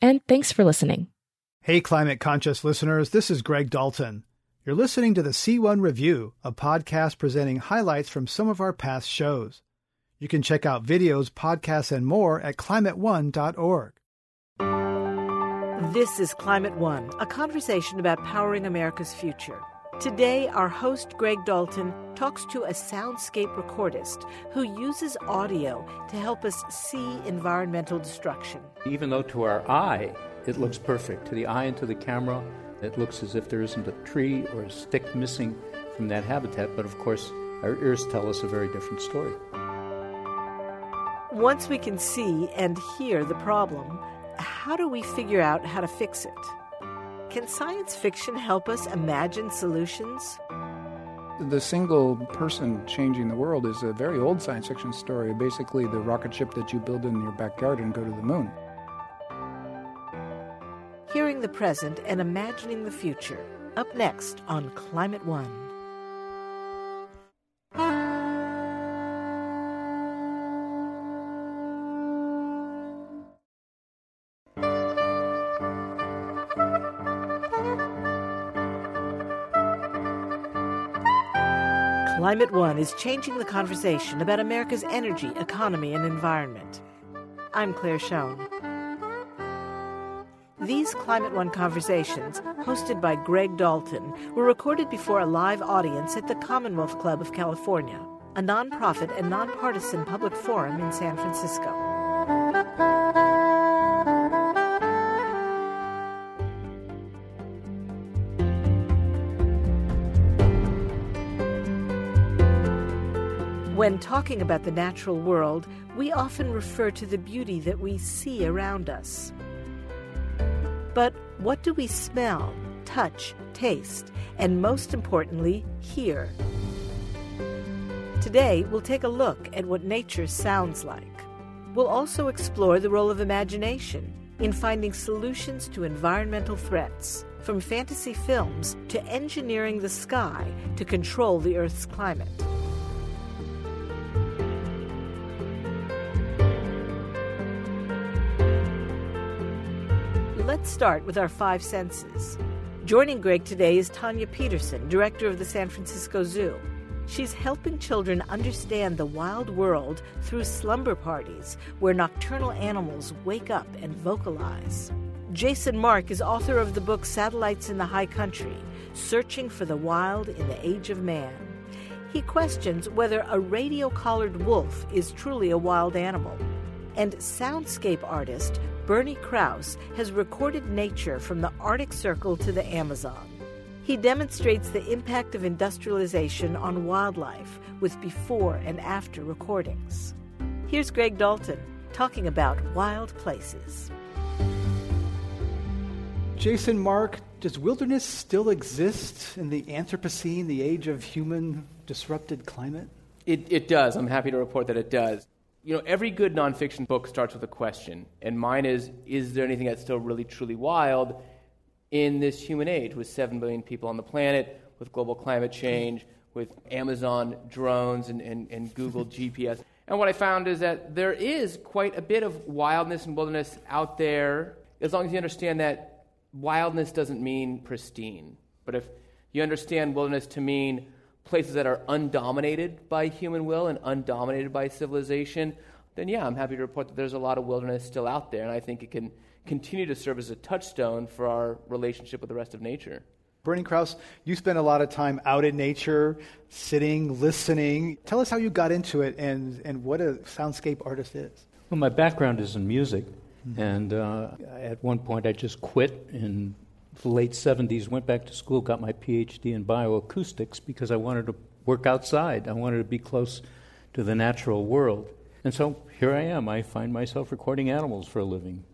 and thanks for listening. Hey climate conscious listeners, this is Greg Dalton. You're listening to the C1 Review, a podcast presenting highlights from some of our past shows. You can check out videos, podcasts, and more at climateone.org. This is Climate One, a conversation about powering America's future. Today, our host, Greg Dalton, talks to a soundscape recordist who uses audio to help us see environmental destruction. Even though to our eye it looks perfect, to the eye and to the camera, it looks as if there isn't a tree or a stick missing from that habitat, but of course, our ears tell us a very different story. Once we can see and hear the problem, how do we figure out how to fix it? Can science fiction help us imagine solutions? The single person changing the world is a very old science fiction story, basically, the rocket ship that you build in your backyard and go to the moon. The present and imagining the future. Up next on Climate One. Climate One is changing the conversation about America's energy, economy, and environment. I'm Claire Schoen. These Climate One conversations, hosted by Greg Dalton, were recorded before a live audience at the Commonwealth Club of California, a nonprofit and nonpartisan public forum in San Francisco. When talking about the natural world, we often refer to the beauty that we see around us. But what do we smell, touch, taste, and most importantly, hear? Today, we'll take a look at what nature sounds like. We'll also explore the role of imagination in finding solutions to environmental threats, from fantasy films to engineering the sky to control the Earth's climate. Let's start with our five senses. Joining Greg today is Tanya Peterson, director of the San Francisco Zoo. She's helping children understand the wild world through slumber parties, where nocturnal animals wake up and vocalize. Jason Mark is author of the book Satellites in the High Country Searching for the Wild in the Age of Man. He questions whether a radio collared wolf is truly a wild animal. And soundscape artist Bernie Krause has recorded nature from the Arctic Circle to the Amazon. He demonstrates the impact of industrialization on wildlife with before and after recordings. Here's Greg Dalton talking about wild places. Jason Mark, does wilderness still exist in the Anthropocene, the age of human disrupted climate? It, it does. I'm happy to report that it does. You know, every good nonfiction book starts with a question, and mine is Is there anything that's still really, truly wild in this human age with 7 billion people on the planet, with global climate change, with Amazon drones and, and, and Google GPS? And what I found is that there is quite a bit of wildness and wilderness out there, as long as you understand that wildness doesn't mean pristine. But if you understand wilderness to mean places that are undominated by human will and undominated by civilization, then yeah, I'm happy to report that there's a lot of wilderness still out there, and I think it can continue to serve as a touchstone for our relationship with the rest of nature. Bernie Krause, you spend a lot of time out in nature, sitting, listening. Tell us how you got into it and, and what a soundscape artist is. Well, my background is in music, mm-hmm. and uh, at one point I just quit in the late 70s, went back to school, got my PhD in bioacoustics because I wanted to work outside. I wanted to be close to the natural world. And so here I am. I find myself recording animals for a living.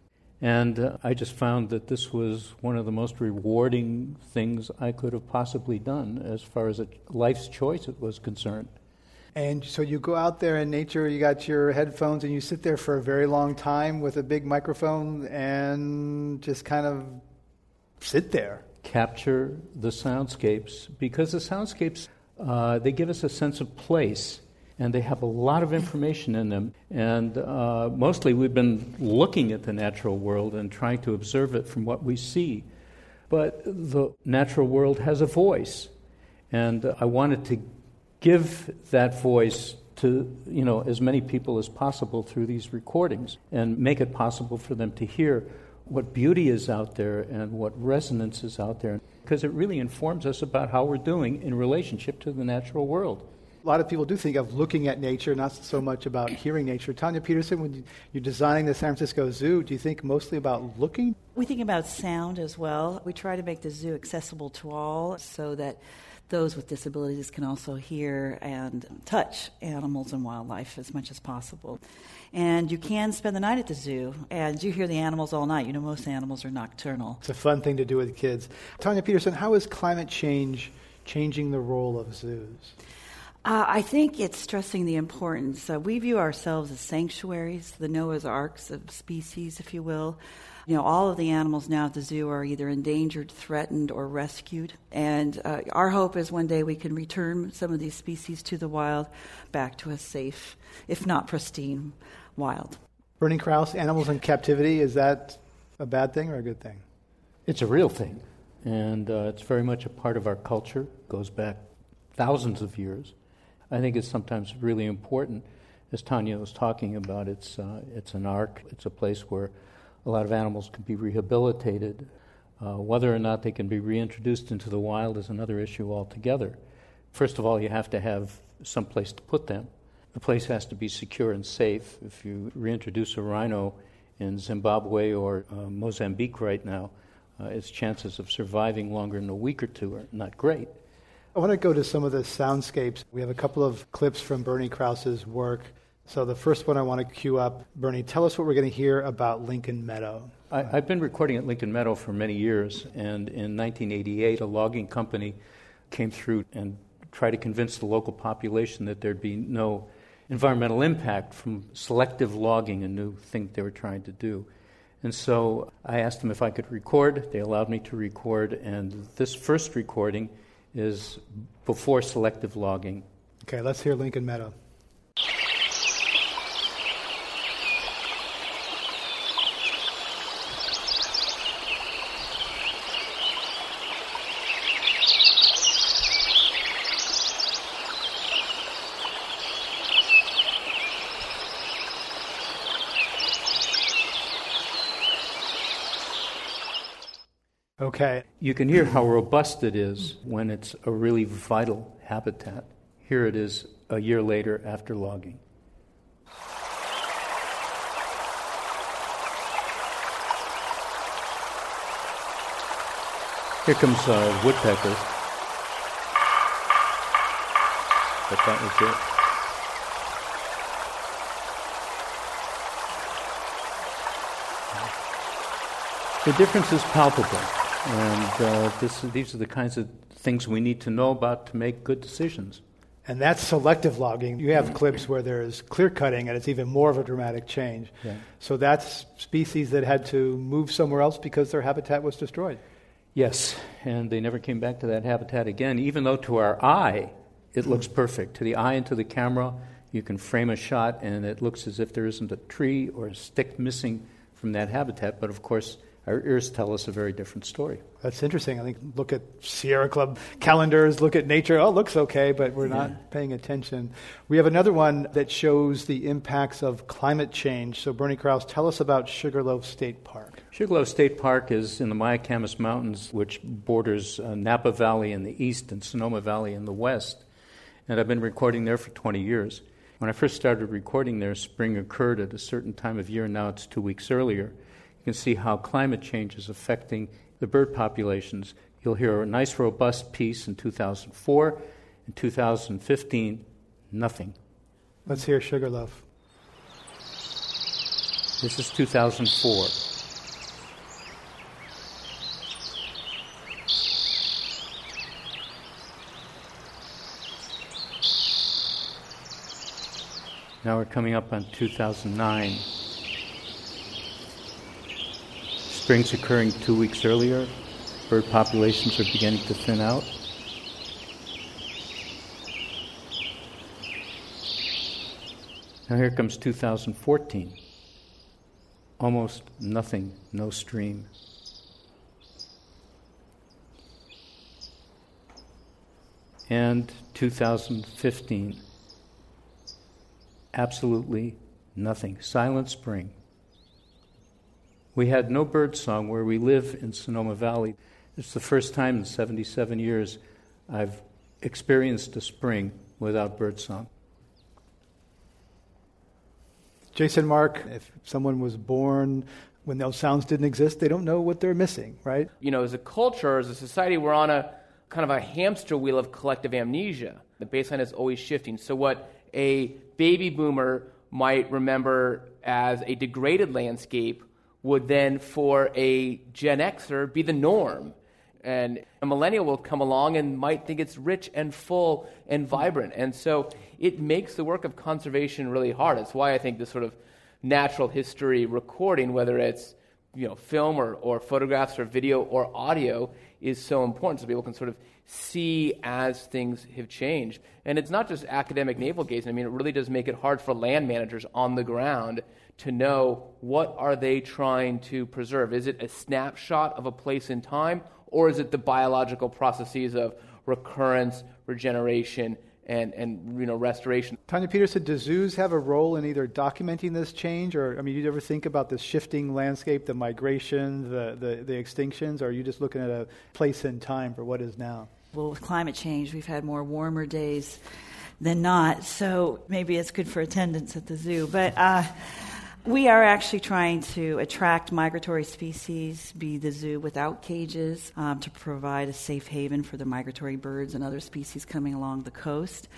And uh, I just found that this was one of the most rewarding things I could have possibly done as far as a life's choice it was concerned. And so you go out there in nature, you got your headphones, and you sit there for a very long time with a big microphone and just kind of sit there. Capture the soundscapes because the soundscapes, uh, they give us a sense of place and they have a lot of information in them. And uh, mostly we've been looking at the natural world and trying to observe it from what we see. But the natural world has a voice, and I wanted to give that voice to you know as many people as possible through these recordings and make it possible for them to hear what beauty is out there and what resonance is out there because it really informs us about how we're doing in relationship to the natural world a lot of people do think of looking at nature, not so much about hearing nature. Tanya Peterson, when you're designing the San Francisco Zoo, do you think mostly about looking? We think about sound as well. We try to make the zoo accessible to all so that those with disabilities can also hear and touch animals and wildlife as much as possible. And you can spend the night at the zoo, and you hear the animals all night. You know, most animals are nocturnal. It's a fun thing to do with kids. Tanya Peterson, how is climate change changing the role of zoos? Uh, I think it's stressing the importance. Uh, we view ourselves as sanctuaries, the Noah's Arks of species, if you will. You know, all of the animals now at the zoo are either endangered, threatened, or rescued. And uh, our hope is one day we can return some of these species to the wild back to a safe, if not pristine, wild. Bernie Krause, animals in captivity, is that a bad thing or a good thing? It's a real thing. And uh, it's very much a part of our culture, goes back thousands of years. I think it's sometimes really important, as Tanya was talking about. It's uh, it's an ark. It's a place where a lot of animals can be rehabilitated. Uh, whether or not they can be reintroduced into the wild is another issue altogether. First of all, you have to have some place to put them. The place has to be secure and safe. If you reintroduce a rhino in Zimbabwe or uh, Mozambique right now, uh, its chances of surviving longer than a week or two are not great. I want to go to some of the soundscapes. We have a couple of clips from Bernie Krause's work. So the first one I want to cue up, Bernie, tell us what we're going to hear about Lincoln Meadow. I, have been recording at Lincoln Meadow for many years, and in 1988, a logging company came through and tried to convince the local population that there'd be no environmental impact from selective logging, a new thing they were trying to do. And so I asked them if I could record. They allowed me to record, and this first recording is before selective logging. Okay, let's hear Lincoln Meadow. Okay. You can hear how robust it is when it's a really vital habitat. Here it is a year later after logging. Here comes a woodpecker. But that was it. The difference is palpable. And uh, this, these are the kinds of things we need to know about to make good decisions. And that's selective logging. You have clips where there's clear cutting, and it's even more of a dramatic change. Yeah. So that's species that had to move somewhere else because their habitat was destroyed. Yes, and they never came back to that habitat again, even though to our eye it looks perfect. To the eye and to the camera, you can frame a shot, and it looks as if there isn't a tree or a stick missing from that habitat. But of course, our ears tell us a very different story. That's interesting. I think look at Sierra Club calendars, look at nature. Oh, it looks okay, but we're not yeah. paying attention. We have another one that shows the impacts of climate change. So, Bernie Krause, tell us about Sugarloaf State Park. Sugarloaf State Park is in the Mayacamas Mountains, which borders uh, Napa Valley in the east and Sonoma Valley in the west. And I've been recording there for 20 years. When I first started recording there, spring occurred at a certain time of year, now it's two weeks earlier. You can see how climate change is affecting the bird populations. You'll hear a nice, robust piece in 2004. In 2015, nothing. Let's hear Sugarloaf. This is 2004. Now we're coming up on 2009. Spring's occurring two weeks earlier. Bird populations are beginning to thin out. Now here comes 2014. Almost nothing, no stream. And 2015. Absolutely nothing. Silent spring. We had no bird song where we live in Sonoma Valley. It's the first time in 77 years I've experienced a spring without bird song. Jason Mark, if someone was born when those sounds didn't exist, they don't know what they're missing, right? You know, as a culture, as a society, we're on a kind of a hamster wheel of collective amnesia. The baseline is always shifting. So, what a baby boomer might remember as a degraded landscape would then, for a Gen Xer, be the norm. And a millennial will come along and might think it's rich and full and vibrant. And so it makes the work of conservation really hard. It's why I think this sort of natural history recording, whether it's you know, film or, or photographs or video or audio, is so important so people can sort of see as things have changed. And it's not just academic navel gazing. I mean, it really does make it hard for land managers on the ground to know what are they trying to preserve. Is it a snapshot of a place in time, or is it the biological processes of recurrence, regeneration, and, and you know restoration. Tanya Peterson, do zoos have a role in either documenting this change, or I mean, do you ever think about the shifting landscape, the migration, the, the, the extinctions, or are you just looking at a place in time for what is now? Well, with climate change, we've had more warmer days than not, so maybe it's good for attendance at the zoo. But uh, we are actually trying to attract migratory species, be the zoo without cages, um, to provide a safe haven for the migratory birds and other species coming along the coast.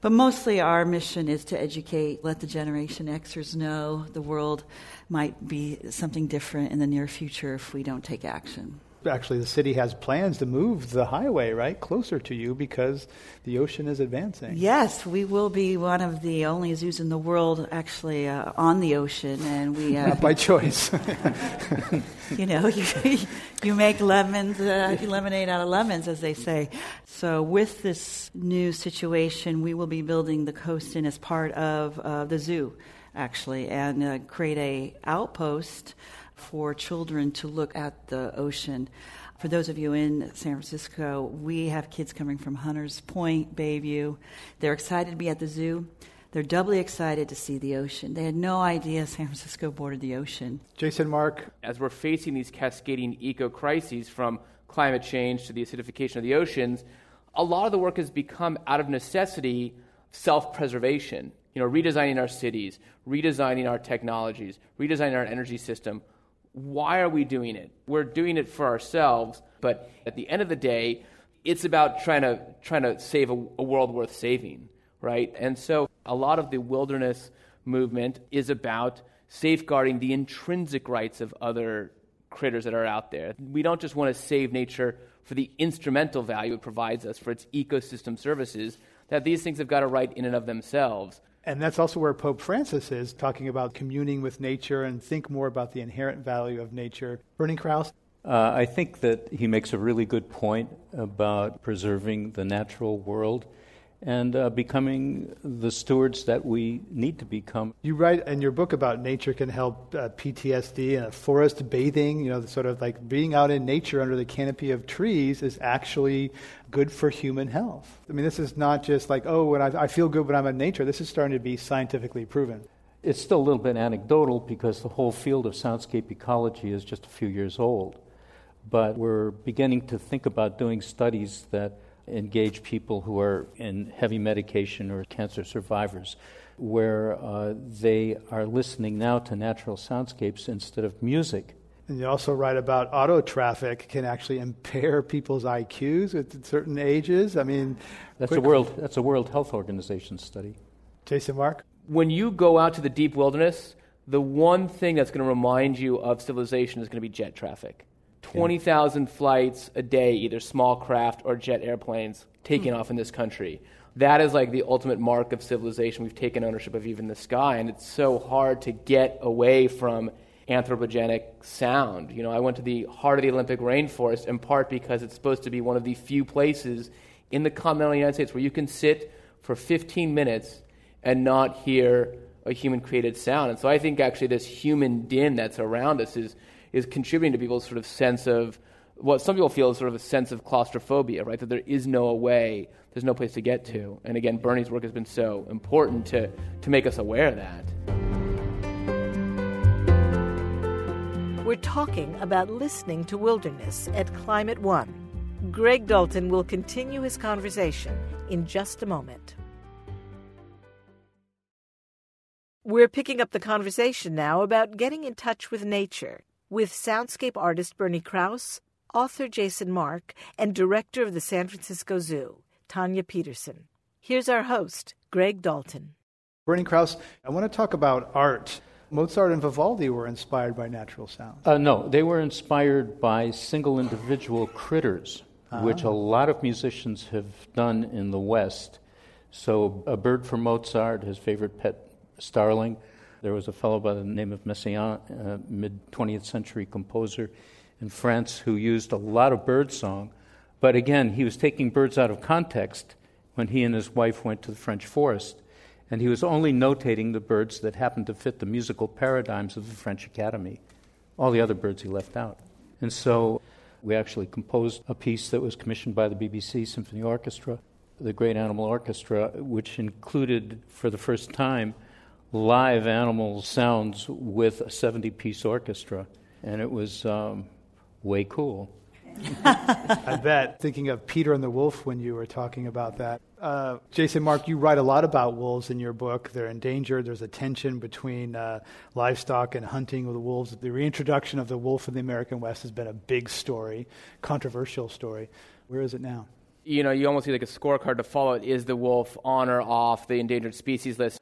But mostly our mission is to educate, let the Generation Xers know the world might be something different in the near future if we don't take action actually the city has plans to move the highway right closer to you because the ocean is advancing. Yes, we will be one of the only zoos in the world actually uh, on the ocean, and we uh, by choice. you know, you, you make lemons, uh, lemonade out of lemons, as they say. So, with this new situation, we will be building the coast in as part of uh, the zoo, actually, and uh, create a outpost for children to look at the ocean. For those of you in San Francisco, we have kids coming from Hunters Point, Bayview. They're excited to be at the zoo. They're doubly excited to see the ocean. They had no idea San Francisco bordered the ocean. Jason Mark. As we're facing these cascading eco crises from climate change to the acidification of the oceans, a lot of the work has become out of necessity self preservation. You know, redesigning our cities, redesigning our technologies, redesigning our energy system, why are we doing it? We're doing it for ourselves, but at the end of the day, it's about trying to trying to save a, a world worth saving, right? And so a lot of the wilderness movement is about safeguarding the intrinsic rights of other critters that are out there. We don't just want to save nature for the instrumental value it provides us for its ecosystem services, that these things have got a right in and of themselves. And that's also where Pope Francis is talking about communing with nature and think more about the inherent value of nature. Bernie Krause? Uh, I think that he makes a really good point about preserving the natural world. And uh, becoming the stewards that we need to become. You write in your book about nature can help uh, PTSD and forest bathing, you know, sort of like being out in nature under the canopy of trees is actually good for human health. I mean, this is not just like, oh, when I, I feel good when I'm in nature. This is starting to be scientifically proven. It's still a little bit anecdotal because the whole field of soundscape ecology is just a few years old. But we're beginning to think about doing studies that engage people who are in heavy medication or cancer survivors, where uh, they are listening now to natural soundscapes instead of music. And you also write about auto traffic can actually impair people's IQs at certain ages. I mean, that's quick. a world that's a World Health Organization study. Jason Mark, when you go out to the deep wilderness, the one thing that's going to remind you of civilization is going to be jet traffic. 20,000 flights a day, either small craft or jet airplanes, taking mm. off in this country. That is like the ultimate mark of civilization. We've taken ownership of even the sky, and it's so hard to get away from anthropogenic sound. You know, I went to the heart of the Olympic rainforest in part because it's supposed to be one of the few places in the continental United States where you can sit for 15 minutes and not hear a human created sound. And so I think actually this human din that's around us is is contributing to people's sort of sense of what some people feel is sort of a sense of claustrophobia, right? That there is no way, there's no place to get to. And again, Bernie's work has been so important to, to make us aware of that. We're talking about listening to wilderness at Climate One. Greg Dalton will continue his conversation in just a moment. We're picking up the conversation now about getting in touch with nature with soundscape artist Bernie Krause, author Jason Mark, and director of the San Francisco Zoo, Tanya Peterson. Here's our host, Greg Dalton. Bernie Krause, I want to talk about art. Mozart and Vivaldi were inspired by natural sounds. Uh, no, they were inspired by single individual critters, which a lot of musicians have done in the West. So, a bird for Mozart, his favorite pet starling, there was a fellow by the name of Messiaen, a mid 20th century composer in France, who used a lot of bird song. But again, he was taking birds out of context when he and his wife went to the French forest. And he was only notating the birds that happened to fit the musical paradigms of the French Academy. All the other birds he left out. And so we actually composed a piece that was commissioned by the BBC Symphony Orchestra, the Great Animal Orchestra, which included, for the first time, live animal sounds with a 70 piece orchestra, and it was um, way cool. I bet. Thinking of Peter and the Wolf when you were talking about that. Uh, Jason Mark, you write a lot about wolves in your book. They're endangered. There's a tension between uh, livestock and hunting with the wolves. The reintroduction of the wolf in the American West has been a big story, controversial story. Where is it now? You know, you almost see like a scorecard to follow it. Is the wolf on or off the endangered species list?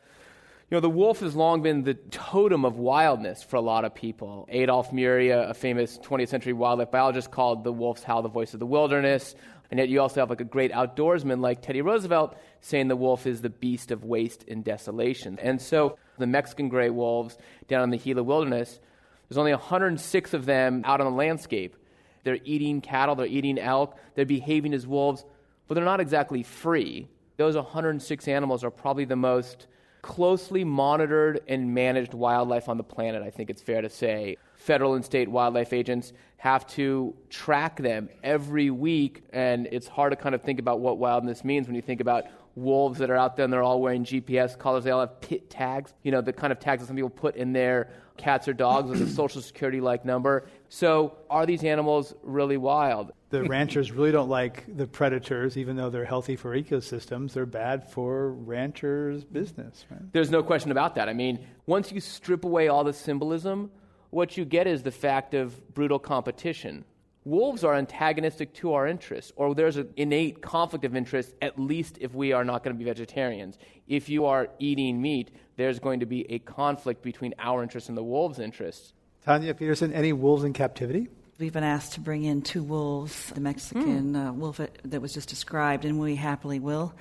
You know, the wolf has long been the totem of wildness for a lot of people. Adolph Murie, a famous 20th century wildlife biologist, called the wolf's howl the voice of the wilderness. And yet you also have like a great outdoorsman like Teddy Roosevelt saying the wolf is the beast of waste and desolation. And so the Mexican gray wolves down in the Gila wilderness, there's only 106 of them out on the landscape. They're eating cattle, they're eating elk, they're behaving as wolves, but they're not exactly free. Those 106 animals are probably the most closely monitored and managed wildlife on the planet, I think it's fair to say. Federal and state wildlife agents have to track them every week, and it's hard to kind of think about what wildness means when you think about wolves that are out there and they're all wearing GPS collars. They all have pit tags, you know, the kind of tags that some people put in their cats or dogs with a social security like number. So, are these animals really wild? The ranchers really don't like the predators, even though they're healthy for ecosystems. They're bad for ranchers' business, right? There's no question about that. I mean, once you strip away all the symbolism, what you get is the fact of brutal competition. Wolves are antagonistic to our interests, or there's an innate conflict of interest, at least if we are not going to be vegetarians. If you are eating meat, there's going to be a conflict between our interests and the wolves' interests. Tanya Peterson, any wolves in captivity? We've been asked to bring in two wolves, the Mexican mm. uh, wolf that was just described, and we happily will.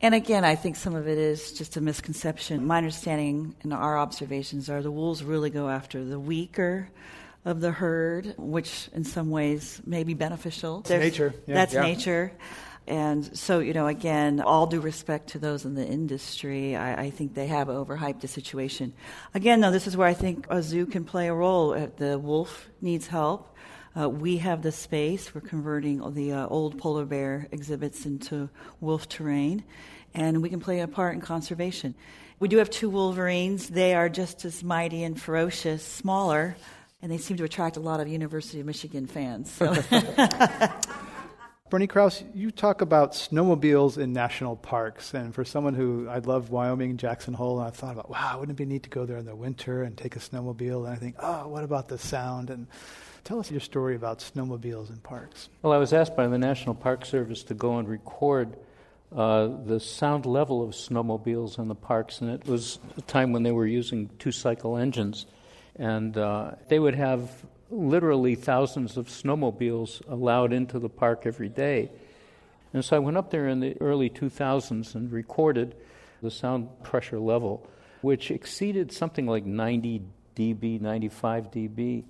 And again, I think some of it is just a misconception. My understanding and our observations are the wolves really go after the weaker of the herd, which in some ways may be beneficial. nature. Yeah. That's yeah. nature. And so, you know, again, all due respect to those in the industry, I, I, think they have overhyped the situation. Again, though, this is where I think a zoo can play a role. Uh, the wolf needs help. Uh, we have the space. We're converting the uh, old polar bear exhibits into wolf terrain, and we can play a part in conservation. We do have two wolverines. They are just as mighty and ferocious, smaller, and they seem to attract a lot of University of Michigan fans. So. Bernie Krause, you talk about snowmobiles in national parks, and for someone who I love Wyoming, and Jackson Hole, and I thought about, wow, wouldn't it be neat to go there in the winter and take a snowmobile? And I think, oh, what about the sound? And tell us your story about snowmobiles in parks. Well, I was asked by the National Park Service to go and record uh, the sound level of snowmobiles in the parks, and it was a time when they were using two cycle engines. And uh, they would have literally thousands of snowmobiles allowed into the park every day. And so I went up there in the early 2000s and recorded the sound pressure level, which exceeded something like 90 dB, 95 dB.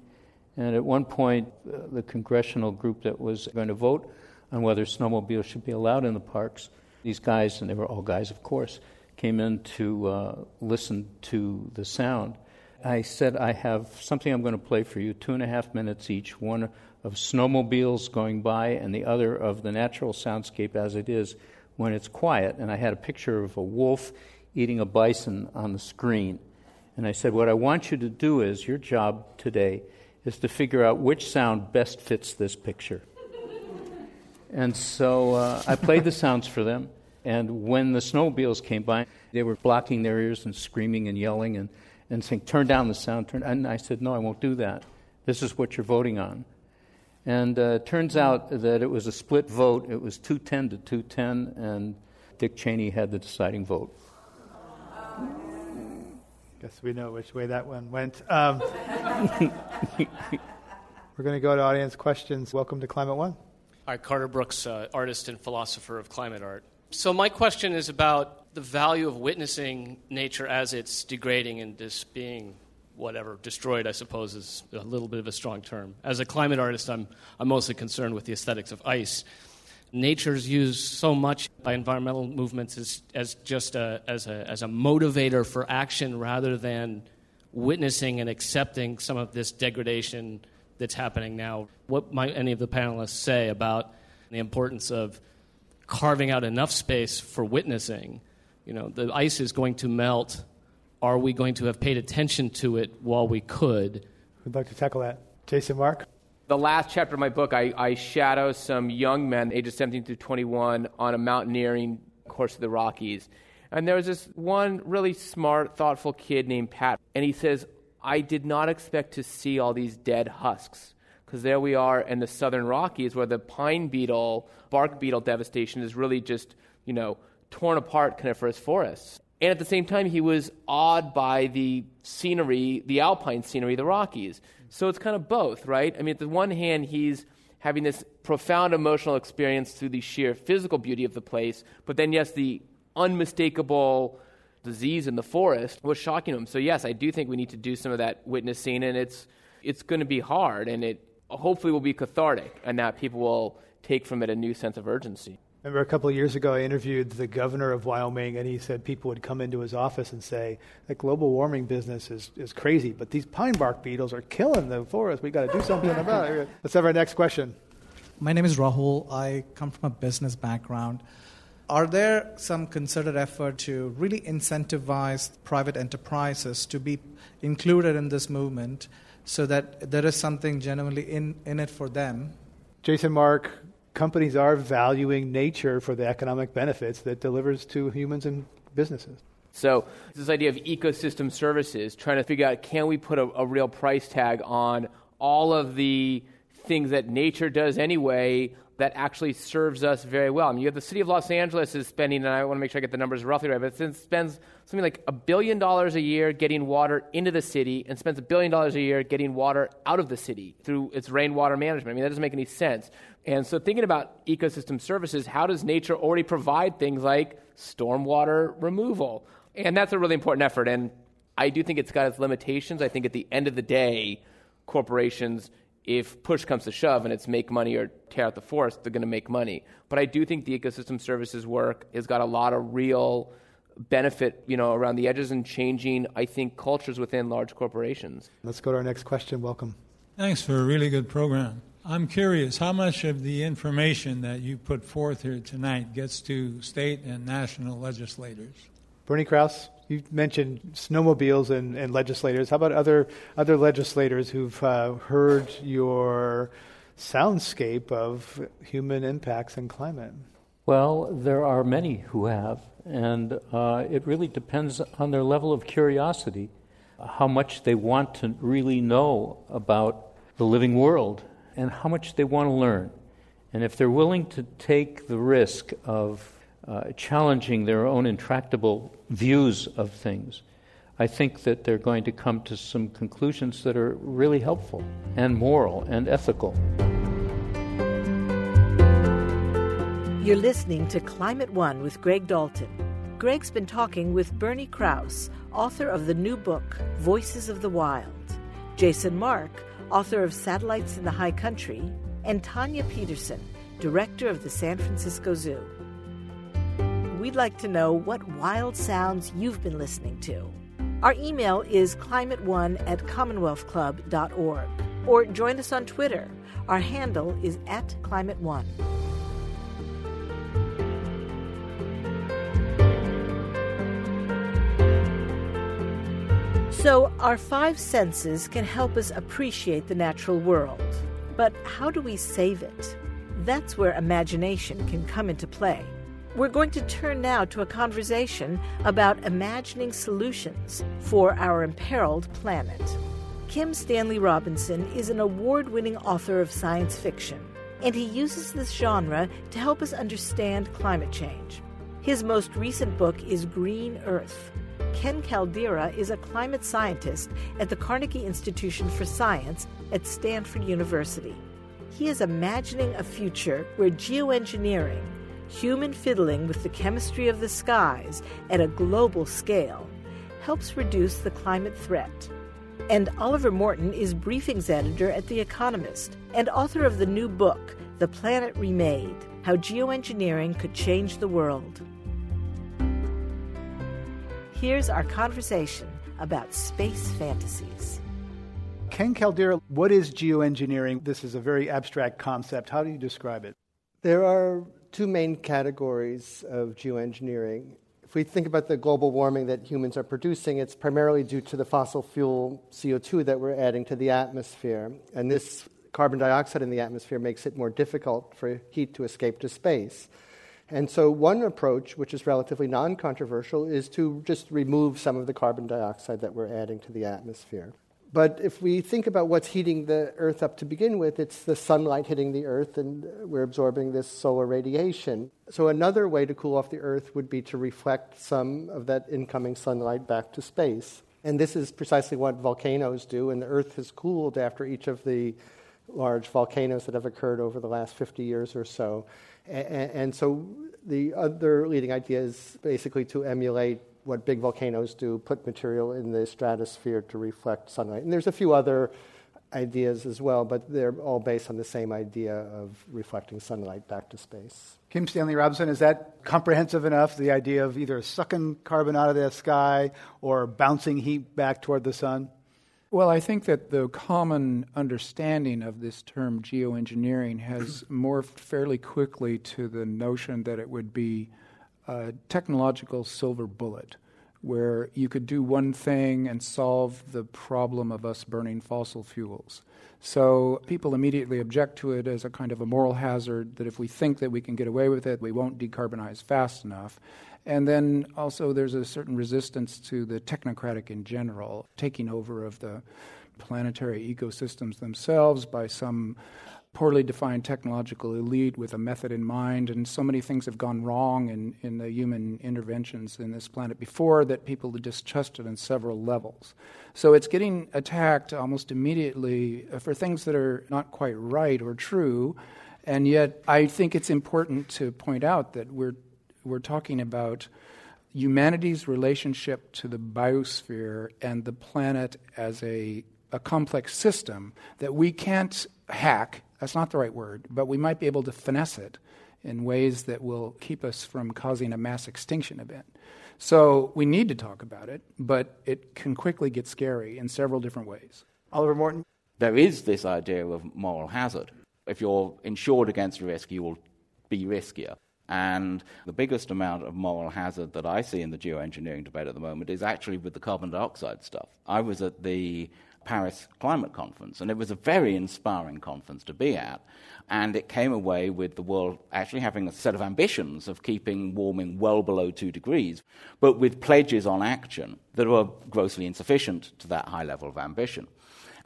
And at one point, uh, the congressional group that was going to vote on whether snowmobiles should be allowed in the parks, these guys, and they were all guys, of course, came in to uh, listen to the sound. I said, I have something I'm going to play for you, two and a half minutes each, one of snowmobiles going by and the other of the natural soundscape as it is when it's quiet. And I had a picture of a wolf eating a bison on the screen. And I said, What I want you to do is, your job today is to figure out which sound best fits this picture. and so uh, I played the sounds for them. And when the snowmobiles came by, they were blocking their ears and screaming and yelling. And and saying, turn down the sound. Turn. And I said, no, I won't do that. This is what you're voting on. And uh, it turns out that it was a split vote. It was 210 to 210, and Dick Cheney had the deciding vote. Guess we know which way that one went. Um, we're going to go to audience questions. Welcome to Climate One. Hi, Carter Brooks, uh, artist and philosopher of climate art. So, my question is about the value of witnessing nature as it's degrading and just being whatever destroyed. I suppose is a little bit of a strong term. As a climate artist, I'm I'm mostly concerned with the aesthetics of ice. Nature's used so much by environmental movements as as just a, as a as a motivator for action rather than witnessing and accepting some of this degradation that's happening now. What might any of the panelists say about the importance of carving out enough space for witnessing. You know, the ice is going to melt. Are we going to have paid attention to it while we could? We'd like to tackle that. Jason Mark? The last chapter of my book, I, I shadow some young men, ages 17 through 21, on a mountaineering course of the Rockies. And there was this one really smart, thoughtful kid named Pat, and he says, I did not expect to see all these dead husks because there we are in the southern Rockies where the pine beetle, bark beetle devastation is really just, you know, torn apart coniferous forests. And at the same time, he was awed by the scenery, the alpine scenery, the Rockies. So it's kind of both, right? I mean, at the one hand, he's having this profound emotional experience through the sheer physical beauty of the place, but then, yes, the unmistakable disease in the forest was shocking to him. So, yes, I do think we need to do some of that witnessing, and it's, it's going to be hard, and it, hopefully will be cathartic and that people will take from it a new sense of urgency. I Remember a couple of years ago, I interviewed the governor of Wyoming, and he said people would come into his office and say, "The global warming business is, is crazy, but these pine bark beetles are killing the forest. We got to do something about it." Let's have our next question. My name is Rahul. I come from a business background. Are there some concerted effort to really incentivize private enterprises to be included in this movement so that there is something genuinely in, in it for them. Jason Mark, companies are valuing nature for the economic benefits that delivers to humans and businesses. So, this idea of ecosystem services, trying to figure out can we put a, a real price tag on all of the things that nature does anyway that actually serves us very well. I mean, you have the city of Los Angeles is spending, and I want to make sure I get the numbers roughly right, but it spends something like a billion dollars a year getting water into the city and spends a billion dollars a year getting water out of the city through its rainwater management. I mean, that doesn't make any sense. And so, thinking about ecosystem services, how does nature already provide things like stormwater removal? And that's a really important effort. And I do think it's got its limitations. I think at the end of the day, corporations if push comes to shove and it's make money or tear out the forest, they're going to make money. But I do think the ecosystem services work has got a lot of real benefit, you know, around the edges and changing, I think, cultures within large corporations. Let's go to our next question. Welcome. Thanks for a really good program. I'm curious how much of the information that you put forth here tonight gets to state and national legislators? Bernie Krause, you mentioned snowmobiles and, and legislators. How about other other legislators who've uh, heard your soundscape of human impacts and climate? Well, there are many who have, and uh, it really depends on their level of curiosity, how much they want to really know about the living world, and how much they want to learn. And if they're willing to take the risk of uh, challenging their own intractable views of things, I think that they're going to come to some conclusions that are really helpful and moral and ethical. You're listening to Climate One with Greg Dalton. Greg's been talking with Bernie Krause, author of the new book, Voices of the Wild, Jason Mark, author of Satellites in the High Country, and Tanya Peterson, director of the San Francisco Zoo. We'd like to know what wild sounds you've been listening to. Our email is climateone at commonwealthclub.org or join us on Twitter. Our handle is at climateone. So, our five senses can help us appreciate the natural world. But how do we save it? That's where imagination can come into play. We're going to turn now to a conversation about imagining solutions for our imperiled planet. Kim Stanley Robinson is an award winning author of science fiction, and he uses this genre to help us understand climate change. His most recent book is Green Earth Ken Caldeira is a climate scientist at the Carnegie Institution for Science at Stanford University. He is imagining a future where geoengineering, human fiddling with the chemistry of the skies at a global scale, helps reduce the climate threat. And Oliver Morton is briefings editor at The Economist and author of the new book, The Planet Remade How Geoengineering Could Change the World. Here's our conversation about space fantasies. Ken Caldeira, what is geoengineering? This is a very abstract concept. How do you describe it? There are two main categories of geoengineering. If we think about the global warming that humans are producing, it's primarily due to the fossil fuel CO2 that we're adding to the atmosphere. And this carbon dioxide in the atmosphere makes it more difficult for heat to escape to space. And so, one approach, which is relatively non controversial, is to just remove some of the carbon dioxide that we're adding to the atmosphere. But if we think about what's heating the Earth up to begin with, it's the sunlight hitting the Earth, and we're absorbing this solar radiation. So, another way to cool off the Earth would be to reflect some of that incoming sunlight back to space. And this is precisely what volcanoes do, and the Earth has cooled after each of the large volcanoes that have occurred over the last 50 years or so. And, so the other leading idea is basically to emulate what big volcanoes do, put material in the stratosphere to reflect sunlight. And there's a few other ideas as well, but they're all based on the same idea of reflecting sunlight back to space. Kim Stanley Robinson, is that comprehensive enough? The idea of either sucking carbon out of the sky or bouncing heat back toward the sun? Well, I think that the common understanding of this term geoengineering has morphed fairly quickly to the notion that it would be a technological silver bullet, where you could do one thing and solve the problem of us burning fossil fuels. So people immediately object to it as a kind of a moral hazard that if we think that we can get away with it, we won't decarbonize fast enough. And then also, there's a certain resistance to the technocratic in general, taking over of the planetary ecosystems themselves by some poorly defined technological elite with a method in mind. And so many things have gone wrong in, in the human interventions in this planet before that people distrust it on several levels. So it's getting attacked almost immediately uh, for things that are not quite right or true. And yet, I think it's important to point out that we're we're talking about humanity's relationship to the biosphere and the planet as a a complex system that we can't hack. That's not the right word, but we might be able to finesse it in ways that will keep us from causing a mass extinction event. So we need to talk about it, but it can quickly get scary in several different ways. Oliver Morton? There is this idea of moral hazard. If you're insured against risk, you will be riskier. And the biggest amount of moral hazard that I see in the geoengineering debate at the moment is actually with the carbon dioxide stuff. I was at the Paris Climate Conference, and it was a very inspiring conference to be at. And it came away with the world actually having a set of ambitions of keeping warming well below two degrees, but with pledges on action that were grossly insufficient to that high level of ambition.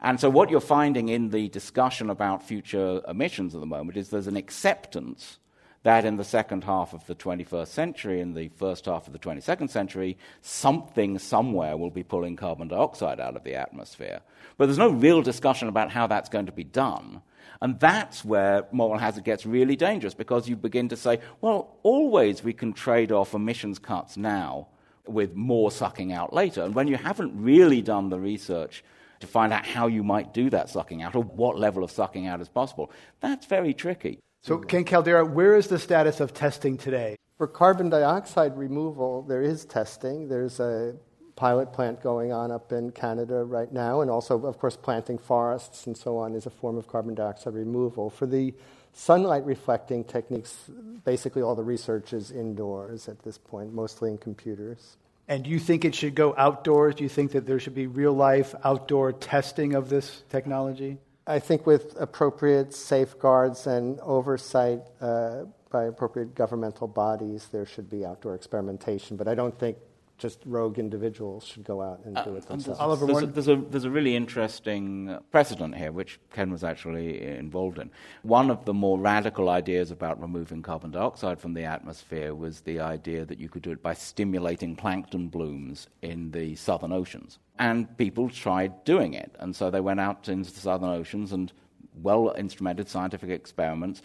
And so, what you're finding in the discussion about future emissions at the moment is there's an acceptance that in the second half of the 21st century, in the first half of the 22nd century, something somewhere will be pulling carbon dioxide out of the atmosphere. But there's no real discussion about how that's going to be done. And that's where moral hazard gets really dangerous because you begin to say, well, always we can trade off emissions cuts now with more sucking out later. And when you haven't really done the research to find out how you might do that sucking out or what level of sucking out is possible, that's very tricky. So, Ken Caldeira, where is the status of testing today? For carbon dioxide removal, there is testing. There's a pilot plant going on up in Canada right now, and also, of course, planting forests and so on is a form of carbon dioxide removal. For the sunlight reflecting techniques, basically all the research is indoors at this point, mostly in computers. And do you think it should go outdoors? Do you think that there should be real life outdoor testing of this technology? I think with appropriate safeguards and oversight uh, by appropriate governmental bodies, there should be outdoor experimentation. But I don't think just rogue individuals should go out and do it uh, themselves. Oliver there's, a, there's, a, there's a really interesting precedent here, which Ken was actually involved in. One of the more radical ideas about removing carbon dioxide from the atmosphere was the idea that you could do it by stimulating plankton blooms in the southern oceans. And people tried doing it. And so they went out into the southern oceans and well instrumented scientific experiments,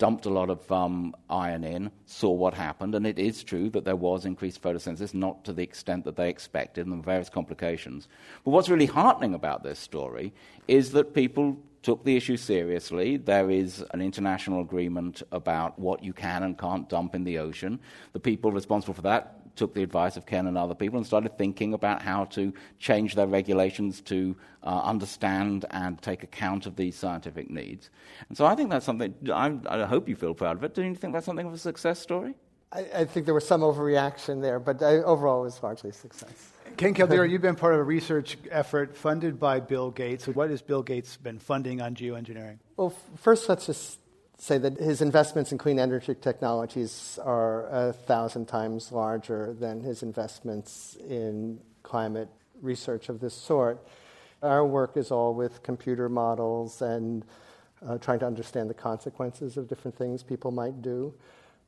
dumped a lot of um, iron in, saw what happened, and it is true that there was increased photosynthesis, not to the extent that they expected, and various complications. But what's really heartening about this story is that people took the issue seriously. There is an international agreement about what you can and can't dump in the ocean. The people responsible for that took the advice of Ken and other people and started thinking about how to change their regulations to uh, understand and take account of these scientific needs. And so I think that's something, I, I hope you feel proud of it. Do you think that's something of a success story? I, I think there was some overreaction there, but I, overall it was largely a success. Ken Caldeira, you've been part of a research effort funded by Bill Gates. What has Bill Gates been funding on geoengineering? Well, first, let's just say that his investments in clean energy technologies are a thousand times larger than his investments in climate research of this sort. Our work is all with computer models and uh, trying to understand the consequences of different things people might do.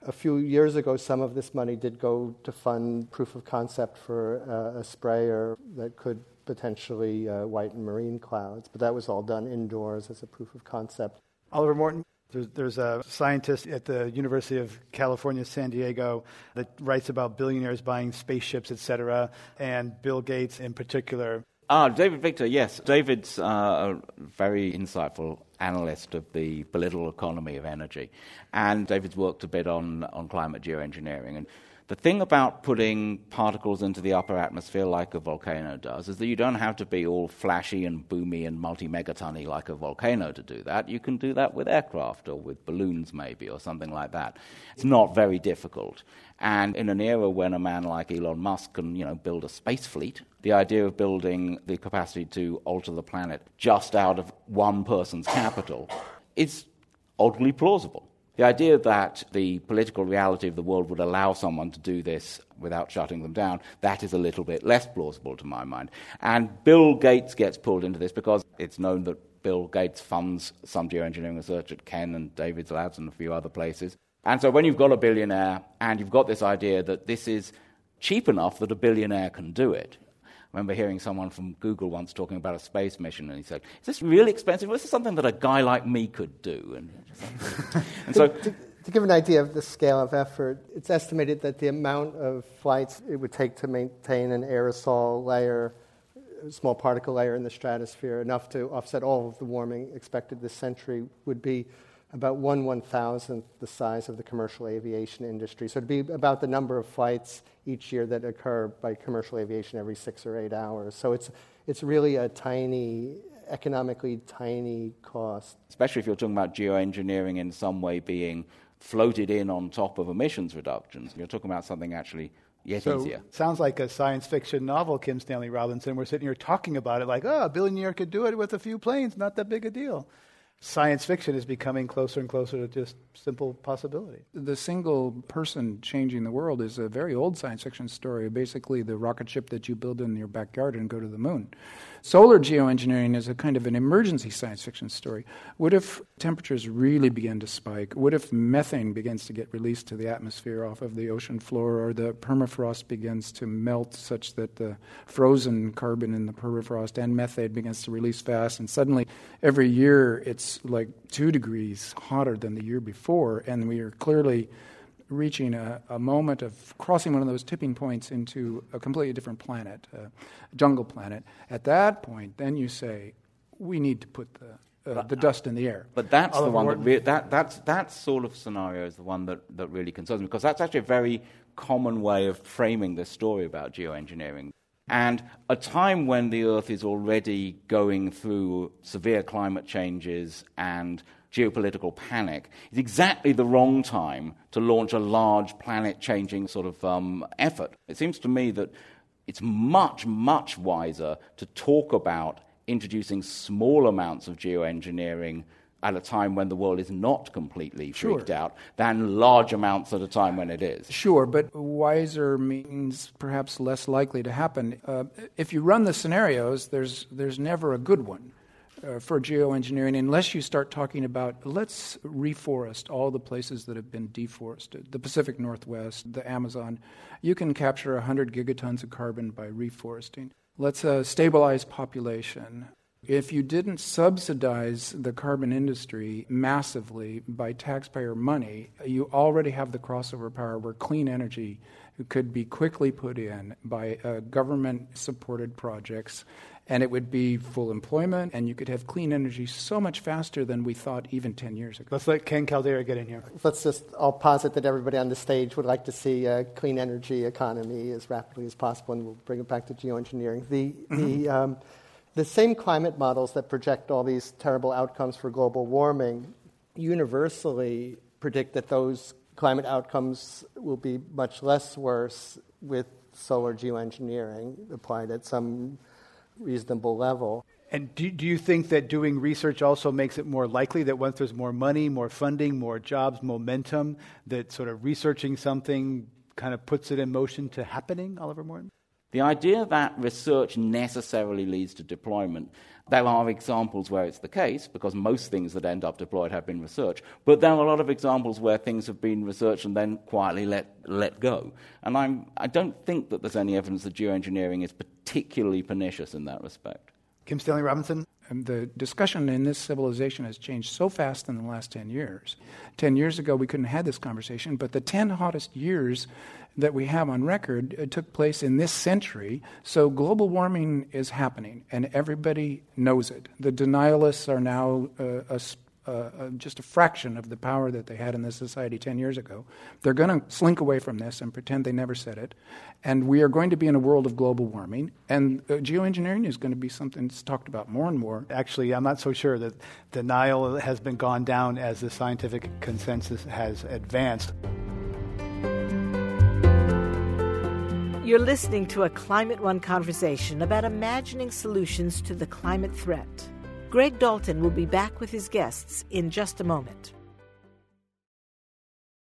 A few years ago, some of this money did go to fund proof of concept for uh, a sprayer that could potentially uh, whiten marine clouds, but that was all done indoors as a proof of concept. Oliver Morton, there's, there's, a scientist at the University of California, San Diego, that writes about billionaires buying spaceships, etc., and Bill Gates in particular. Ah, David Victor, yes. David's uh, a very insightful analyst of the political economy of energy. And David's worked a bit on, on climate geoengineering. And the thing about putting particles into the upper atmosphere like a volcano does is that you don't have to be all flashy and boomy and multi megatonny like a volcano to do that. You can do that with aircraft or with balloons, maybe, or something like that. It's not very difficult. And in an era when a man like Elon Musk can, you know, build a space fleet, the idea of building the capacity to alter the planet just out of one person's capital is oddly plausible. The idea that the political reality of the world would allow someone to do this without shutting them down, that is a little bit less plausible to my mind. And Bill Gates gets pulled into this because it's known that Bill Gates funds some geoengineering research at Ken and David's labs and a few other places. And so when you've got a billionaire and you've got this idea that this is cheap enough that a billionaire can do it, I remember hearing someone from Google once talking about a space mission, and he said, Is this really expensive? Well, this something that a guy like me could do. And, and so. to, to give an idea of the scale of effort, it's estimated that the amount of flights it would take to maintain an aerosol layer small particle layer in the stratosphere, enough to offset all of the warming expected this century, would be about one one thousandth the size of the commercial aviation industry. So it'd be about the number of flights each year that occur by commercial aviation every six or eight hours. So it's it's really a tiny, economically tiny cost. Especially if you're talking about geoengineering in some way being floated in on top of emissions reductions. You're talking about something actually yet so easier. Sounds like a science fiction novel, Kim Stanley Robinson. We're sitting here talking about it like, oh, a billionaire could do it with a few planes, not that big a deal science fiction is becoming closer and closer to just simple possibility. The single person changing the world is a very old science fiction story, basically the rocket ship that you build in your backyard and go to the moon. Solar geoengineering is a kind of an emergency science fiction story. What if temperatures really begin to spike? What if methane begins to get released to the atmosphere off of the ocean floor, or the permafrost begins to melt such that the frozen carbon in the permafrost and methane begins to release fast, and suddenly every year it's like two degrees hotter than the year before, and we are clearly reaching a, a, moment of crossing one of those tipping points into a completely different planet, a jungle planet. At that point, then you say, we need to put the, uh, the dust in the air. But that's Oliver the one that, re- that that's, that sort of scenario is the one that, that really concerns me, because that's actually a very common way of framing this story about geoengineering. And a time when the Earth is already going through severe climate changes and geopolitical panic is exactly the wrong time to launch a large planet changing sort of um, effort. It seems to me that it's much, much wiser to talk about introducing small amounts of geoengineering at a time when the world is not completely freaked sure. out than large amounts at a time when it is. Sure, but wiser means perhaps less likely to happen. Uh, if you run the scenarios, there's, there's never a good one uh, for geoengineering unless you start talking about let's reforest all the places that have been deforested the Pacific Northwest, the Amazon. You can capture 100 gigatons of carbon by reforesting. Let's uh, stabilize population. If you didn't subsidize the carbon industry massively by taxpayer money, you already have the crossover power where clean energy could be quickly put in by uh, government supported projects and it would be full employment, and you could have clean energy so much faster than we thought even 10 years ago. Let's let Ken Caldeira get in here. Let's just, I'll posit that everybody on the stage would like to see a clean energy economy as rapidly as possible, and we'll bring it back to geoengineering. The, the, um, the same climate models that project all these terrible outcomes for global warming universally predict that those climate outcomes will be much less worse with solar geoengineering applied at some reasonable level. And do, do you think that doing research also makes it more likely that once there's more money, more funding, more jobs, momentum, that sort of researching something kind of puts it in motion to happening, Oliver Morton? The idea that research necessarily leads to deployment, there are examples where it's the case, because most things that end up deployed have been research. But there are a lot of examples where things have been researched and then quietly let, let go. And I'm, I don't think that there's any evidence that geoengineering is particularly pernicious in that respect. Kim Stanley Robinson? And the discussion in this civilization has changed so fast in the last 10 years. 10 years ago, we couldn't have had this conversation, but the 10 hottest years that we have on record uh, took place in this century. So global warming is happening, and everybody knows it. The denialists are now uh, a, uh, uh, just a fraction of the power that they had in this society 10 years ago. They're going to slink away from this and pretend they never said it. And we are going to be in a world of global warming. And uh, geoengineering is going to be something that's talked about more and more. Actually, I'm not so sure that denial has been gone down as the scientific consensus has advanced. You're listening to a Climate One conversation about imagining solutions to the climate threat. Greg Dalton will be back with his guests in just a moment.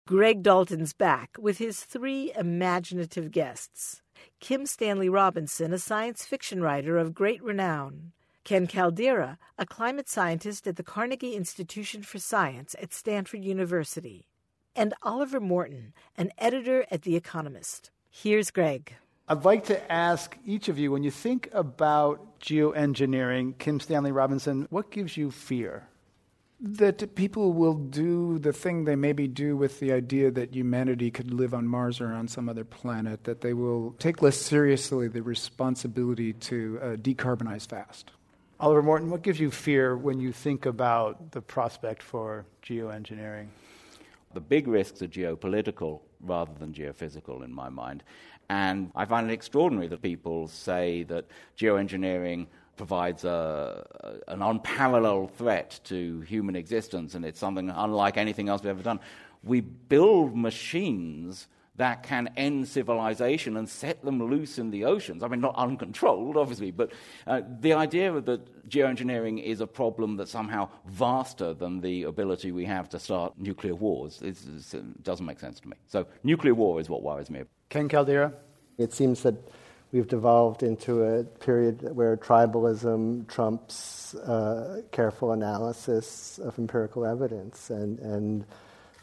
Greg Dalton's back with his three imaginative guests Kim Stanley Robinson, a science fiction writer of great renown, Ken Caldeira, a climate scientist at the Carnegie Institution for Science at Stanford University, and Oliver Morton, an editor at The Economist. Here's Greg. I'd like to ask each of you when you think about geoengineering, Kim Stanley Robinson, what gives you fear? That people will do the thing they maybe do with the idea that humanity could live on Mars or on some other planet, that they will take less seriously the responsibility to uh, decarbonize fast. Oliver Morton, what gives you fear when you think about the prospect for geoengineering? The big risks are geopolitical rather than geophysical, in my mind. And I find it extraordinary that people say that geoengineering provides a, an unparalleled threat to human existence and it's something unlike anything else we've ever done. We build machines that can end civilization and set them loose in the oceans. I mean, not uncontrolled, obviously, but uh, the idea that geoengineering is a problem that's somehow vaster than the ability we have to start nuclear wars is, is, doesn't make sense to me. So, nuclear war is what worries me. Ken Caldeira? It seems that we've devolved into a period where tribalism trumps uh, careful analysis of empirical evidence and, and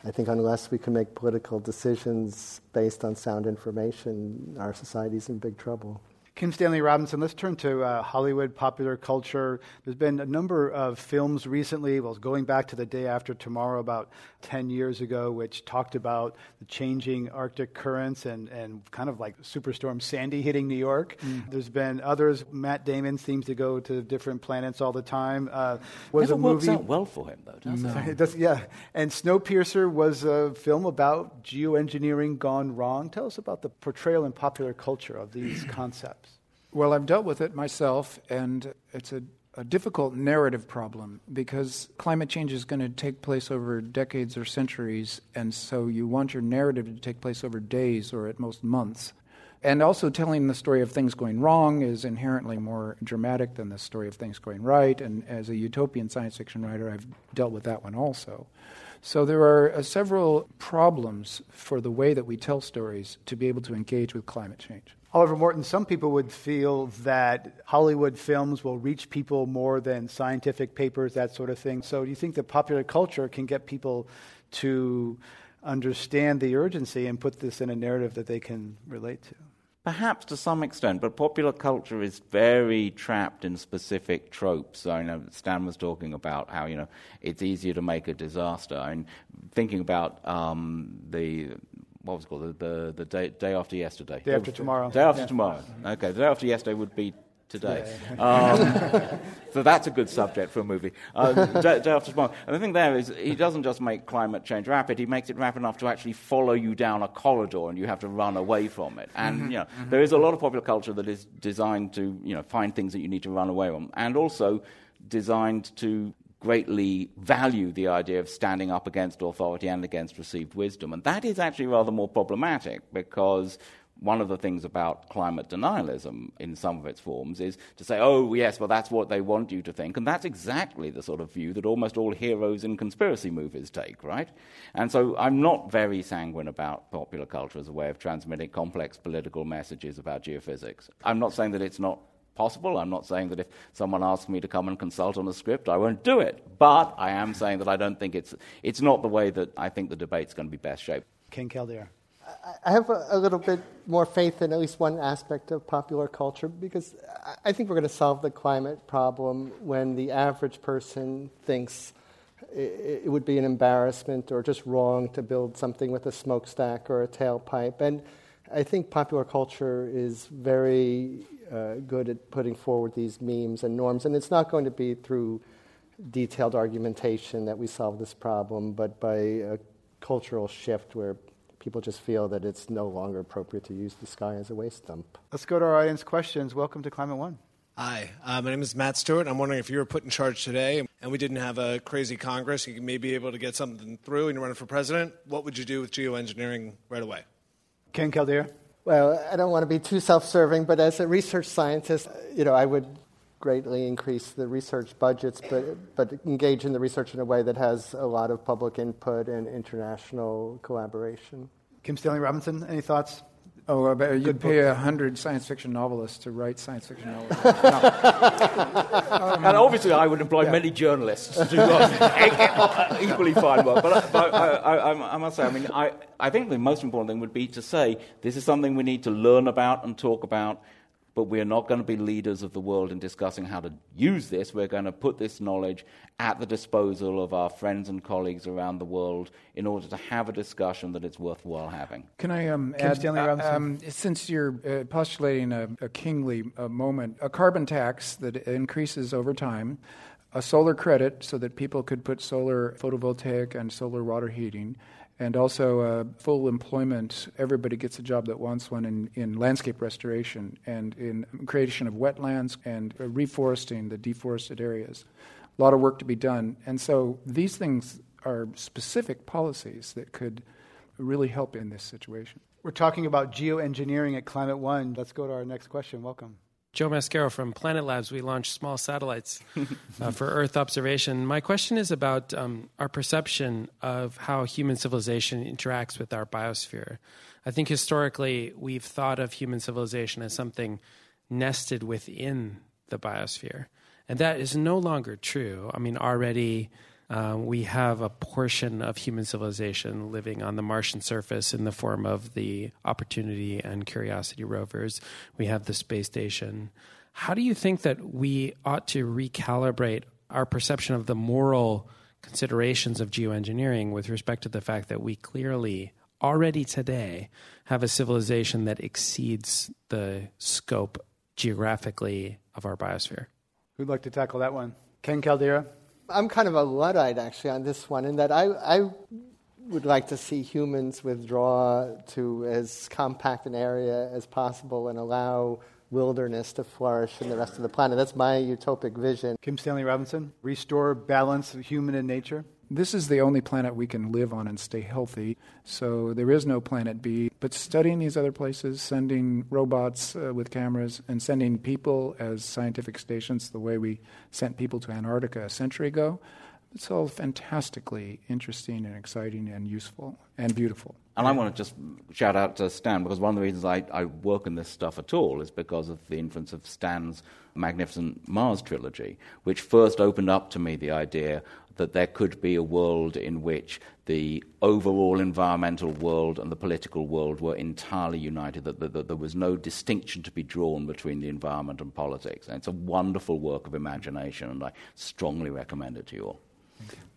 I think unless we can make political decisions based on sound information, our society's in big trouble. Kim Stanley Robinson, let's turn to uh, Hollywood popular culture. There's been a number of films recently, well, going back to the day after tomorrow, about 10 years ago, which talked about the changing Arctic currents and, and kind of like Superstorm Sandy hitting New York. Mm. There's been others. Matt Damon seems to go to different planets all the time. Uh, was Never a movie, works out well for him, though, does no. it? Does, yeah. And Snowpiercer was a film about geoengineering gone wrong. Tell us about the portrayal in popular culture of these concepts. Well, I've dealt with it myself, and it's a, a difficult narrative problem because climate change is going to take place over decades or centuries, and so you want your narrative to take place over days or at most months. And also, telling the story of things going wrong is inherently more dramatic than the story of things going right. And as a utopian science fiction writer, I've dealt with that one also. So, there are uh, several problems for the way that we tell stories to be able to engage with climate change. Oliver Morton, some people would feel that Hollywood films will reach people more than scientific papers, that sort of thing. So, do you think that popular culture can get people to understand the urgency and put this in a narrative that they can relate to? Perhaps to some extent, but popular culture is very trapped in specific tropes. I know Stan was talking about how you know it's easier to make a disaster. And thinking about um, the what was it called? The, the, the day, day after yesterday. Day after tomorrow. Day after yeah. tomorrow. Okay, the day after yesterday would be today. Um, so that's a good subject for a movie. Uh, day, day, after tomorrow. And the thing there is, he doesn't just make climate change rapid, he makes it rapid enough to actually follow you down a corridor and you have to run away from it. And, mm-hmm, you know, mm-hmm. there is a lot of popular culture that is designed to, you know, find things that you need to run away from. And also designed to greatly value the idea of standing up against authority and against received wisdom. And that is actually rather more problematic because one of the things about climate denialism in some of its forms is to say, oh, yes, well, that's what they want you to think. And that's exactly the sort of view that almost all heroes in conspiracy movies take, right? And so I'm not very sanguine about popular culture as a way of transmitting complex political messages about geophysics. I'm not saying that it's not possible. I'm not saying that if someone asks me to come and consult on a script, I won't do it. But I am saying that I don't think it's, it's not the way that I think the debate's going to be best shaped. Ken Caldeira. I have a, a, little bit more faith in at least one aspect of popular culture because I think we're going to solve the climate problem when the average person thinks it, it would be an embarrassment or just wrong to build something with a smokestack or a tailpipe. And I think popular culture is very uh, good at putting forward these memes and norms, and it's not going to be through detailed argumentation that we solve this problem, but by a cultural shift where people just feel that it's no longer appropriate to use the sky as a waste dump. Let's go to our audience questions. Welcome to Climate One. Hi, uh, my name is Matt Stewart. I'm wondering if you were put in charge today and we didn't have a crazy Congress, you may be able to get something through and you're running for president. What would you do with geoengineering right away? Ken Caldeira well, I don't want to be too self-serving, but as a research scientist, you know, I would greatly increase the research budgets, but but engage in the research in a way that has a lot of public input and international collaboration. Kim Stanley Robinson, any thoughts? Oh, I bet you'd pay a hundred science fiction novelists to write science fiction novels. um, and obviously, I would employ yeah. many journalists to do equally fine work. But, but I, I, I, must say, I mean, I, I think the most important thing would be to say this is something we need to learn about and talk about but we're not going to be leaders of the world in discussing how to use this. We're going to put this knowledge at the disposal of our friends and colleagues around the world in order to have a discussion that it's worthwhile having. Can I um, Kim add, Stanley uh, Robinson? um, since you're uh, postulating a, a kingly uh, moment, a carbon tax that increases over time, a solar credit so that people could put solar photovoltaic and solar water heating, and also uh, full employment. Everybody gets a job that wants one in, in landscape restoration and in creation of wetlands and reforesting the deforested areas. A lot of work to be done. And so these things are specific policies that could really help in this situation. We're talking about geoengineering at Climate One. Let's go to our next question. Welcome. Joe Mascaro from Planet Labs. We launched small satellites uh, for Earth observation. My question is about um, our perception of how human civilization interacts with our biosphere. I think historically we've thought of human civilization as something nested within the biosphere. And that is no longer true. I mean, already um, we have a portion of human civilization living on the Martian surface in the form of the Opportunity and Curiosity rovers. We have the space station. How do you think that we ought to recalibrate our perception of the moral considerations of geoengineering with respect to the fact that we clearly already today have a civilization that exceeds the scope geographically of our biosphere? Who'd like to tackle that one? Ken Caldeira? I'm kind of a Luddite actually on this one, in that I, I would like to see humans withdraw to as compact an area as possible and allow wilderness to flourish in the rest of the planet. That's my utopic vision. Kim Stanley Robinson? Restore balance of human and nature? This is the only planet we can live on and stay healthy, so there is no planet B. But studying these other places, sending robots uh, with cameras, and sending people as scientific stations the way we sent people to Antarctica a century ago, it's all fantastically interesting and exciting and useful and beautiful. And I want to just shout out to Stan because one of the reasons I, I work in this stuff at all is because of the influence of Stan's magnificent Mars trilogy, which first opened up to me the idea that there could be a world in which the overall environmental world and the political world were entirely united, that, that, that, there was no distinction to be drawn between the environment and politics. And it's a wonderful work of imagination, and I strongly recommend it to you all.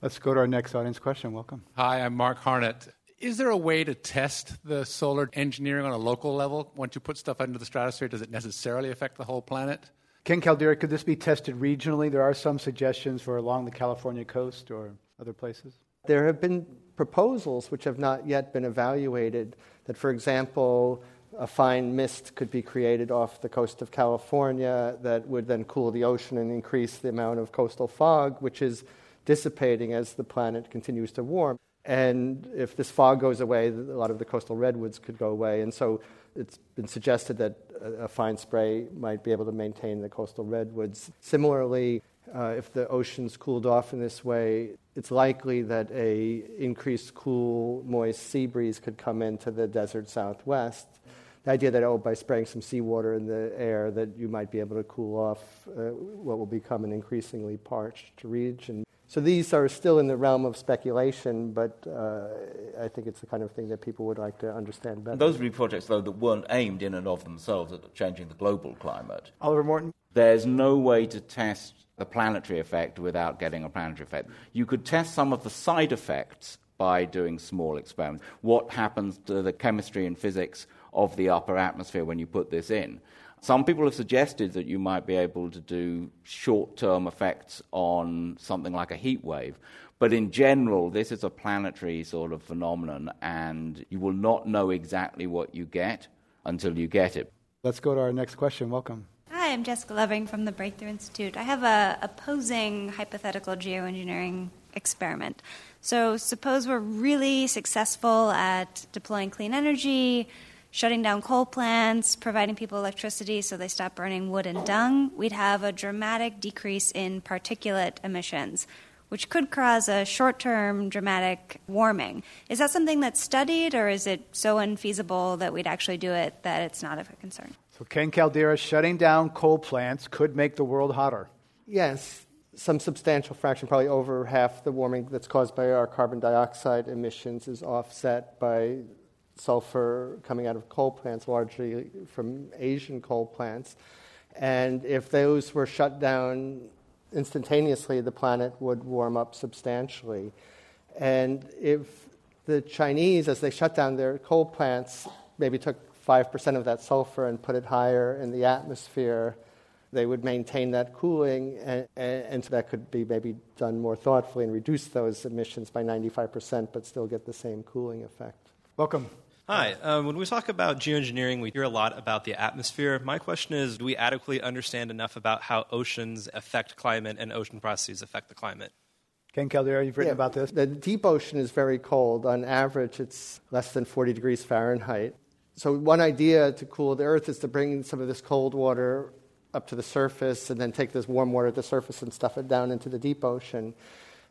Let's go to our next audience question. Welcome. Hi, I'm Mark Harnett. Is there a way to test the solar engineering on a local level? Once you put stuff into the stratosphere, does it necessarily affect the whole planet? Ken Caldeira, could this be tested regionally? There are some suggestions for along the California coast or other places. There have been proposals which have not yet been evaluated that, for example, a fine mist could be created off the coast of California that would then cool the ocean and increase the amount of coastal fog, which is dissipating as the planet continues to warm. And if this fog goes away, a lot of the coastal redwoods could go away. And so it's been suggested that a fine spray might be able to maintain the coastal redwoods. Similarly, uh, if the oceans cooled off in this way, it's likely that a increased cool, moist sea breeze could come into the desert southwest. The idea that, oh, by spraying some seawater in the air, that you might be able to cool off uh, what will become an increasingly parched region. So these are still in the realm of speculation, but uh, I think it's the kind of thing that people would like to understand better. Those would be projects, though, that weren't aimed in and of themselves at changing the global climate. Oliver Morton? There's no way to test the planetary effect without getting a planetary effect. You could test some of the side effects by doing small experiments. What happens to the chemistry and physics of the upper atmosphere when you put this in? Some people have suggested that you might be able to do short term effects on something like a heat wave. But in general, this is a planetary sort of phenomenon, and you will not know exactly what you get until you get it. Let's go to our next question. Welcome. Hi, I'm Jessica Loving from the Breakthrough Institute. I have a opposing hypothetical geoengineering experiment. So, suppose we're really successful at deploying clean energy, shutting down coal plants, providing people electricity so they stop burning wood and dung, we'd have a dramatic decrease in particulate emissions, which could cause a short term dramatic warming. Is that something that's studied, or is it so unfeasible that we'd actually do it that it's not of a concern? So, Ken Caldeira, shutting down coal plants could make the world hotter. Yes, some substantial fraction, probably over half the warming that's caused by our carbon dioxide emissions, is offset by sulfur coming out of coal plants, largely from Asian coal plants. And if those were shut down instantaneously, the planet would warm up substantially. And if the Chinese, as they shut down their coal plants, maybe took 5% of that sulfur and put it higher in the atmosphere, they would maintain that cooling, and, and, so that could be maybe done more thoughtfully and reduce those emissions by 95%, but still get the same cooling effect. Welcome. Hi. Um, when we talk about geoengineering, we hear a lot about the atmosphere. My question is do we adequately understand enough about how oceans affect climate and ocean processes affect the climate? Ken Caldeira, you've written yeah, about this. The deep ocean is very cold. On average, it's less than 40 degrees Fahrenheit. So, one idea to cool the Earth is to bring some of this cold water up to the surface and then take this warm water at the surface and stuff it down into the deep ocean.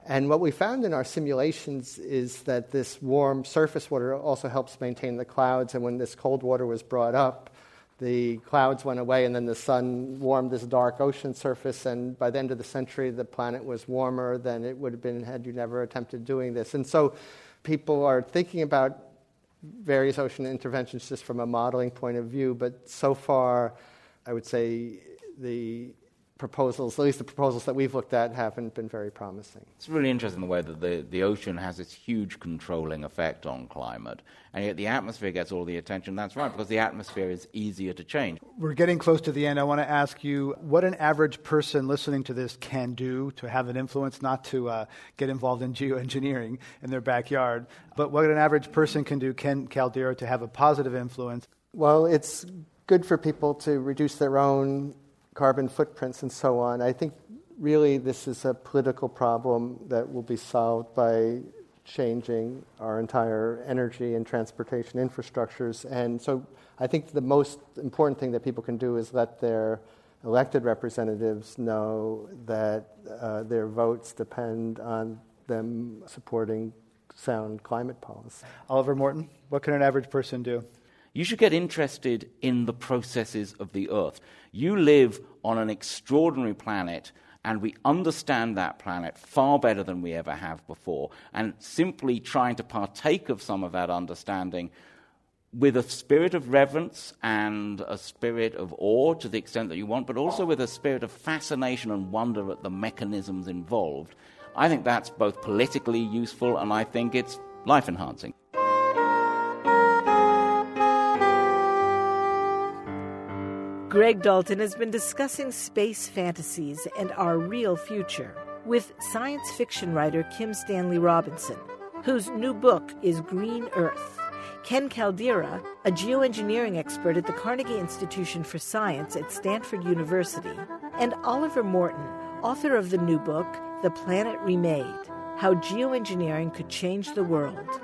And what we found in our simulations is that this warm surface water also helps maintain the clouds. And when this cold water was brought up, the clouds went away, and then the sun warmed this dark ocean surface. And by the end of the century, the planet was warmer than it would have been had you never attempted doing this. And so people are thinking about various ocean interventions just from a modeling point of view, but so far, I would say the proposals, at least the proposals that we've looked at, haven't been very promising. It's really interesting the way that the, the ocean has this huge controlling effect on climate, and yet the atmosphere gets all the attention. That's right, because the atmosphere is easier to change. We're getting close to the end. I want to ask you what an average person listening to this can do to have an influence, not to uh, get involved in geoengineering in their backyard, but what an average person can do, Ken Caldeira, to have a positive influence. Well, it's good for people to reduce their own carbon footprints and so on. I think really this is a political problem that will be solved by changing our entire energy and transportation infrastructures. And so I think the most important thing that people can do is let their elected representatives know that uh, their votes depend on them supporting sound climate policy. Oliver Morton, what can an average person do? You should get interested in the processes of the earth. You live on an extraordinary planet, and we understand that planet far better than we ever have before. And simply trying to partake of some of that understanding with a spirit of reverence and a spirit of awe to the extent that you want, but also with a spirit of fascination and wonder at the mechanisms involved. I think that's both politically useful and I think it's life enhancing. Greg Dalton has been discussing space fantasies and our real future with science fiction writer Kim Stanley Robinson, whose new book is Green Earth. Ken Caldeira, a geoengineering expert at the Carnegie Institution for Science at Stanford University, and Oliver Morton, author of the new book, The Planet Remade How Geoengineering Could Change the World.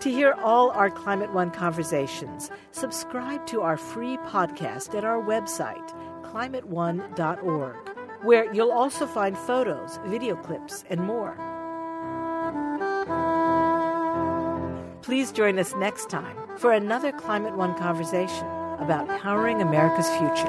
To hear all our Climate One conversations, subscribe to our free podcast at our website, climateone.org, where you'll also find photos, video clips, and more. Please join us next time for another Climate One conversation about powering America's future.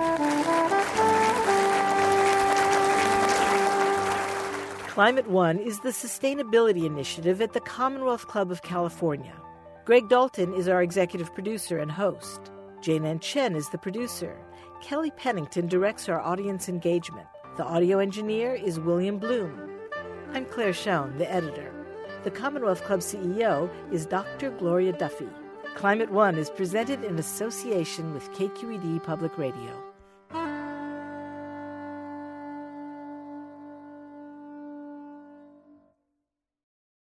Climate One is the sustainability initiative at the Commonwealth Club of California. Greg Dalton is our executive producer and host. Jane Ann Chen is the producer. Kelly Pennington directs our audience engagement. The audio engineer is William Bloom. I'm Claire Schoen, the editor. The Commonwealth Club CEO is Dr. Gloria Duffy. Climate One is presented in association with KQED Public Radio.